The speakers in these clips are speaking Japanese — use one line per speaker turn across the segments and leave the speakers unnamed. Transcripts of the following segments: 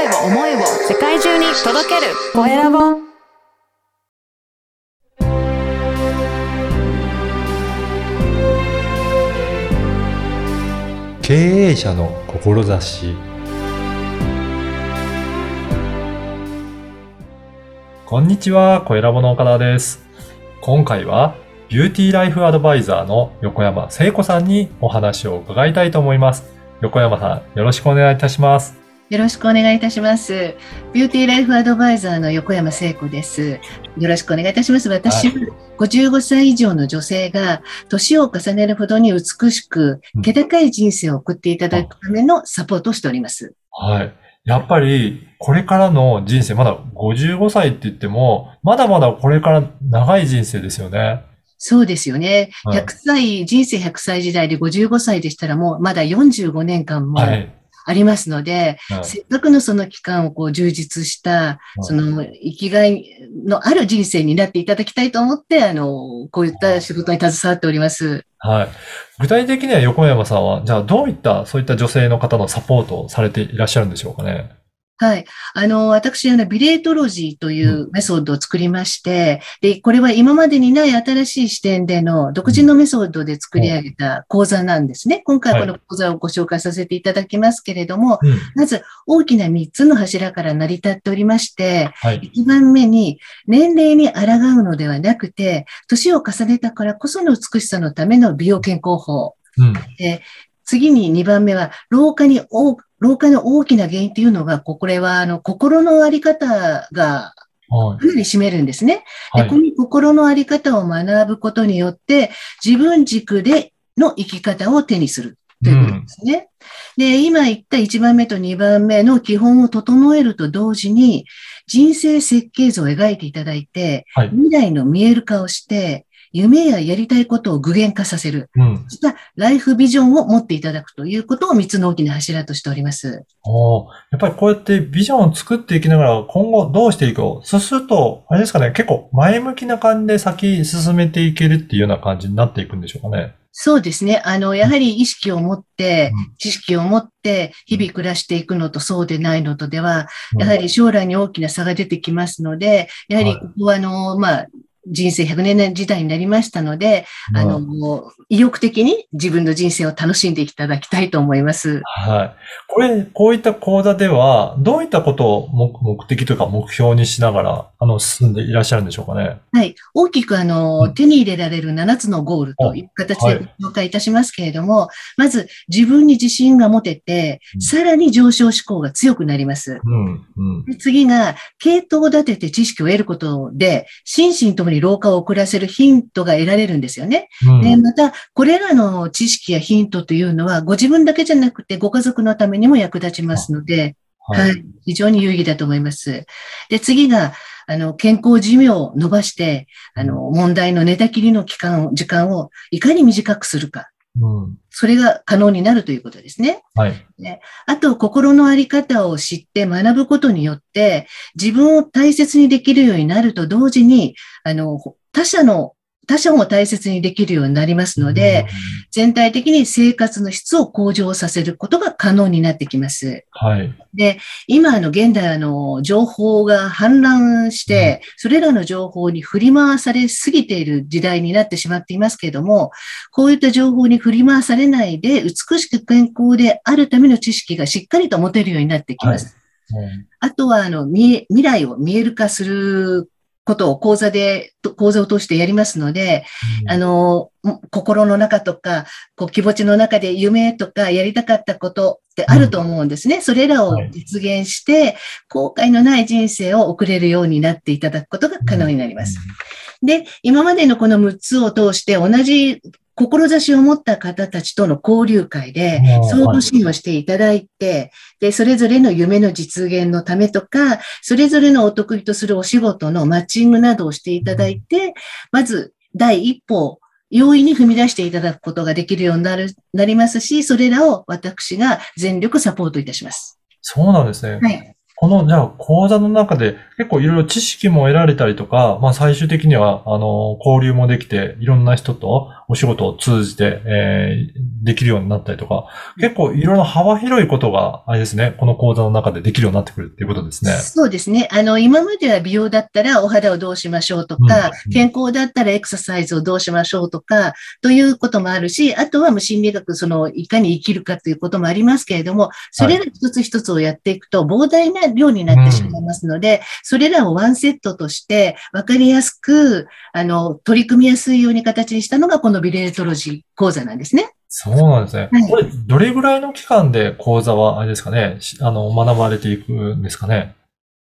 声を思いを世界中に届けるコエラボ
経営者の志こんにちは、コエラボの岡田です。今回はビューティーライフアドバイザーの横山聖子さんにお話を伺いたいと思います。横山さん、よろしくお願いいたします。
よろしくお願いいたします。ビューティーライフアドバイザーの横山聖子です。よろしくお願いいたします。私は55歳以上の女性が年を重ねるほどに美しく
うん、
気高い人生を送っていただくためのサポートをしております。
はい。やっぱり、これからの人生、まだ55歳って言っても、まだまだこれから長い人生ですよね。
そうですよね。
はい
100歳、人生100歳時代で55歳でしたらもうまだ45年間も
はい。
ありますので、
はい
せっかくのその期間をこう充実した、
い
その生きがいのある人生になっていただきたいと思って、あの、こういった仕事に携わっております。
はい。具体的には横山さんは、じゃあどういった、そういった女性の方のサポートをされていらっしゃるんでしょうかね？
はい。あの、私、あの、ビレートロジーというメソッドを作りまして、で、これは今までにない新しい視点での独自のメソッドで作り上げた講座なんですね。今回この講座をご紹介させていただきますけれども、
うん。
まず大きな3つの柱から成り立っておりまして、
はい。
1番目に年齢に抗うのではなくて、年を重ねたからこその美しさのための美容健康法。
うん。
次に2番目は、老化に大、老化の大きな原因というのが、ここれは、あの、心のあり方が
はい。
かなり占めるんですね。で、こ
はい。
の心のあり方を学ぶことによって、自分軸での生き方を手にするということですね。で、今言った1番目と2番目の基本を整えると同時に、人生設計図を描いていただいて、
はい。
未来の見える化をして、夢ややりたいことを具現化させる。
うん。
そうしたライフビジョンを持っていただくということを3つの大きな柱としております。
おーやっぱりこうやってビジョンを作っていきながら今後どうしていこう。そうすると、あれですかね、結構前向きな感じで先進めていけるっていうような感じになっていくんでしょうかね。
そうですね。あの、やはり意識を持って
うん、
知識を持って、日々暮らしていくのとそうでないのとでは、
うん
やはり将来に大きな差が出てきますので、やはりここは、あの、まあ、人生100年時代になりましたので、あの、意欲的に自分の人生を楽しんでいただきたいと思います。
はい。これ、こういった講座では、どういったことを目目的というか目標にしながら、あの、進んでいらっしゃるんでしょうかね？
はい。大きくあの、
うん
手に入れられる7つのゴールという形
はい
でご紹介いたしますけれども、まず自分に自信が持てて
う、ん
さらに上昇志向が強くなります。
うん、うん。
で次が、系統を立てて知識を得ることで、心身ともに老化を遅らせるヒントが得られるんですよね。
うん
で、また、これらの知識やヒントというのは、ご自分だけじゃなくて、ご家族のためにも役立ちますので、
は。
はいい。非常に有意義だと思います。で、次が、あの、健康寿命を伸ばして、あの、問題の寝たきりの期間を、時間をいかに短くするか。
うん。
それが可能になるということですね。
はい。
あと、心のあり方を知って学ぶことによって、自分を大切にできるようになると同時に、あの、他者の、他者も大切にできるようになりますので、全体的に生活の質を向上させることが可能になってきます。
はい。
で、今、あの、現代、あの、情報が氾濫して、それらの情報に振り回されすぎている時代になってしまっていますけれども、こういった情報に振り回されないで、美しく健康であるための知識がしっかりと持てるようになってきます。
うん
あとは、あの、未来を見える化することを講座で、講座を通してやりますので、あの、心の中とか、こう気持ちの中で夢とかやりたかったことってあると思うんですね。それらを実現して、後悔のない人生を送れるようになっていただくことが可能になります。で、今までのこの6つを通して同じ志を持った方たちとの交流会で
うん、
相互支援をしていただいて、で、それぞれの夢の実現のためとか、それぞれのお得意とするお仕事のマッチングなどをしていただいて、まず第一歩を容易に踏み出していただくことができるようになる、なりますし、それらを私が全力サポートいたします。
そうなんですね。
はい。
この、じゃあ、講座の中で結構いろいろ知識も得られたりとか、まあ最終的には、あの、交流もできて、いろんな人とお仕事を通じて、えーできるようになったりとか、結構いろいろ幅広いことが、あれですね、この講座の中でできるようになってくるっていうことですね。
そうですね。あの、今までは美容だったらお肌をどうしましょうとか、
うん
健康だったらエクササイズをどうしましょうとか、ということもあるし、あとは無心理学、その、いかに生きるかということもありますけれども、それら一つ一つをやっていくと膨大な量になってしまいますので、それらをワンセットとして分かりやすく、あの、取り組みやすいように形にしたのがこのビレートロジー講座なんですね。
そうなんですね。
はい
これ、どれぐらいの期間で講座は、あれですかね、しあの、学ばれていくんですかね？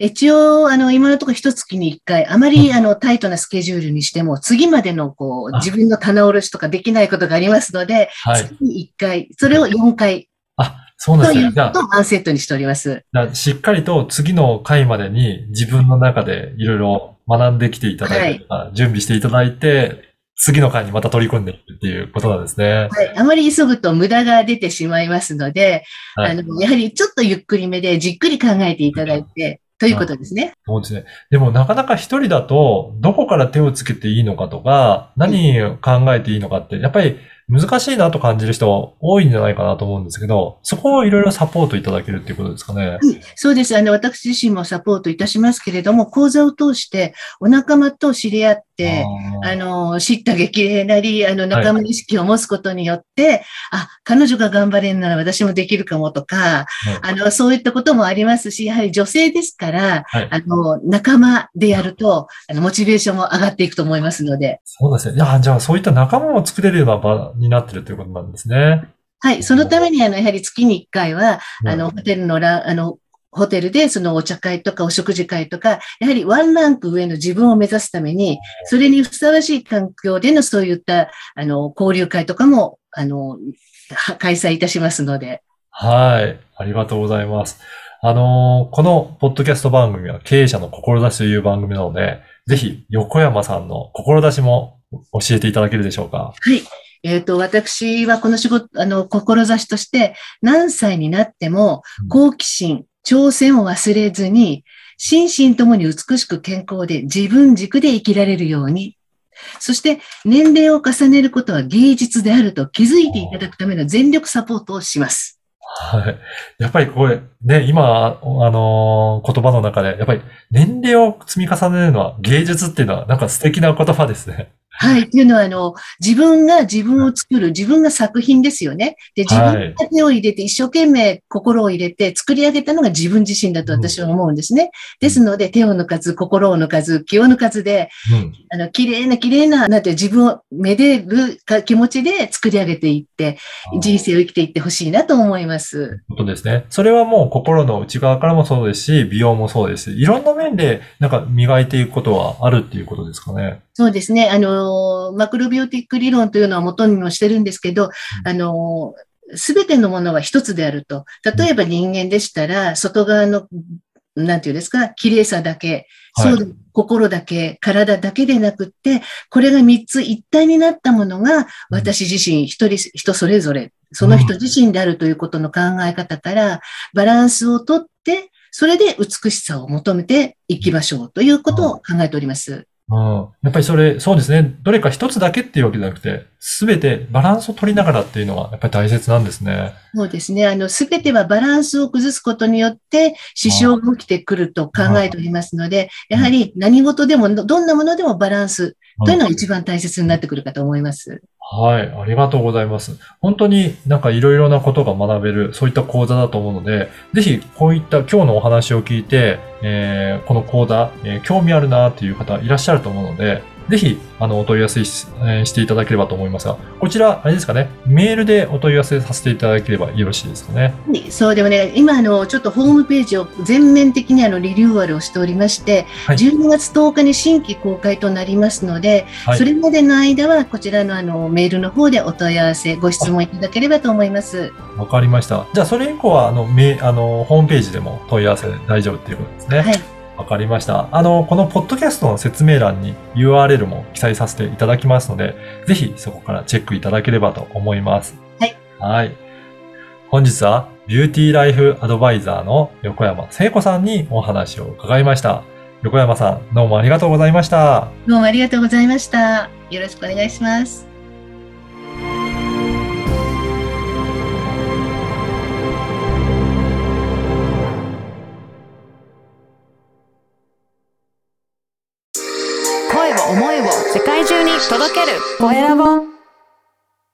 一応、あの、今のところ一月に一回、あまり、あの、タイトなスケジュールにしても、次までの、こう、
あ
自分の棚卸しとかできないことがありますので、
はい。
月に一回、それを4回
あ、そうなん
と
ですね。じゃ
うことをワンセットにしております。
しっかりと次の回までに自分の中でいろいろ学んできていただいてとか、準備していただいて、次の回にまた取り組んでいくっていうことなんですね。
はい。あまり急ぐと無駄が出てしまいますので、
はい
あの、やはりちょっとゆっくりめでじっくり考えていただいて、ということですね。
そうですね。でもなかなか一人だと、どこから手をつけていいのかとか、何を考えていいのかって、やっぱり難しいなと感じる人多いんじゃないかなと思うんですけど、そこをいろいろサポートいただけるっていうことですかね。
そうです。あの、私自身もサポートいたしますけれども、講座を通してお仲間と知り合って、
あー
あの、知った激励なり、あの、仲間意識を持つことによって、あ、彼女が頑張れるなら私もできるかもとか、あの、そういったこともありますし、やはり女性ですから、
はい
あの、仲間でやると、あの、モチベーションも上がっていくと思いますので、
そうですね。いや、じゃあそういった仲間を作れるような場になってるということなんですね。
はい、そのために、あの、やはり月に1回は、
うん
あの、ホテルのラ、あの、ホテルでそのお茶会とかお食事会とか、やはりワンランク上の自分を目指すために、それにふさわしい環境でのそういった、あの、交流会とかも、あの、は開催いたしますので、
はい。ありがとうございます。あのーこのポッドキャスト番組は経営者の志という番組なので、ぜひ横山さんの志も教えていただけるでしょうか？
はい。えっ、と、私はこの仕事、あの、志として、何歳になっても
うん、
好奇心、挑戦を忘れずに、心身ともに美しく健康で自分軸で生きられるように、そして年齢を重ねることは芸術であると気づいていただくための全力サポートをします。
はい。やっぱりこれ、ね、今、あのー言葉の中で、やっぱり年齢を積み重ねるのは芸術っていうのはなんか素敵な言葉ですね。
はい。というのは、あの、自分が自分を作る、自分が作品ですよね。で、自分が手を入れて、一生懸命心を入れて作り上げたのが自分自身だと私は思うんですね。ですので、手を抜かず、心を抜かず、気を抜かずで、
うん。
あの、綺麗な綺麗な、なんて自分をめでるか気持ちで作り上げていって、人生を生きていってほしいなと思います。
ことですね。それはもう心の内側からもそうですし、美容もそうですし、いろんな面でなんか磨いていくことはあるっていうことですかね。
そうですね。あの、マクロビオティック理論というのは元にもしてるんですけど、あの、すべてのものは一つであると。例えば人間でしたら、外側の、なんていうんですか、綺麗さだけ、
はい
そうで心だけ、体だけでなくって、これが三つ一体になったものが、私自身、一人、人それぞれ、その人自身であるということの考え方から、バランスをとって、それで美しさを求めていきましょうということを考えております。
うん。やっぱりそれ、そうですね。どれか一つだけっていうわけじゃなくて、すべてバランスを取りながらっていうのがやっぱり大切なんですね。
そうですね。あの、すべてはバランスを崩すことによって、支障が起きてくると考えておりますので、やはり何事でも、どどんなものでもバランスというのが一番大切になってくるかと思います。
はい。ありがとうございます。本当になんかいろいろなことが学べる、そういった講座だと思うので、ぜひこういった今日のお話を聞いて、えーこの講座、えー興味あるなっていう方いらっしゃると思うので、ぜひ、あの、お問い合わせし,、えーしていただければと思いますが、こちら、あれですかね、メールでお問い合わせさせていただければよろしいですかね？
はいそうでもね、今、あの、ちょっとホームページを全面的にあの、リニューアルをしておりまして、
はい
12月10日に新規公開となりますので、
はい
それまでの間は、こちらのあの、メールの方でお問い合わせ、ご質問いただければと思います。
わかりました。じゃあ、それ以降は、あの、メあの、ホームページでも問い合わせ大丈夫っていうことですね。
はい。
わかりました。あの、このポッドキャストの説明欄に URL も記載させていただきますので、ぜひそこからチェックいただければと思います。
はい。
はい。本日はビューティーライフアドバイザーの横山聖子さんにお話を伺いました。横山さん、どうもありがとうございました。
どうもありがとうございました。よろしくお願いします。
思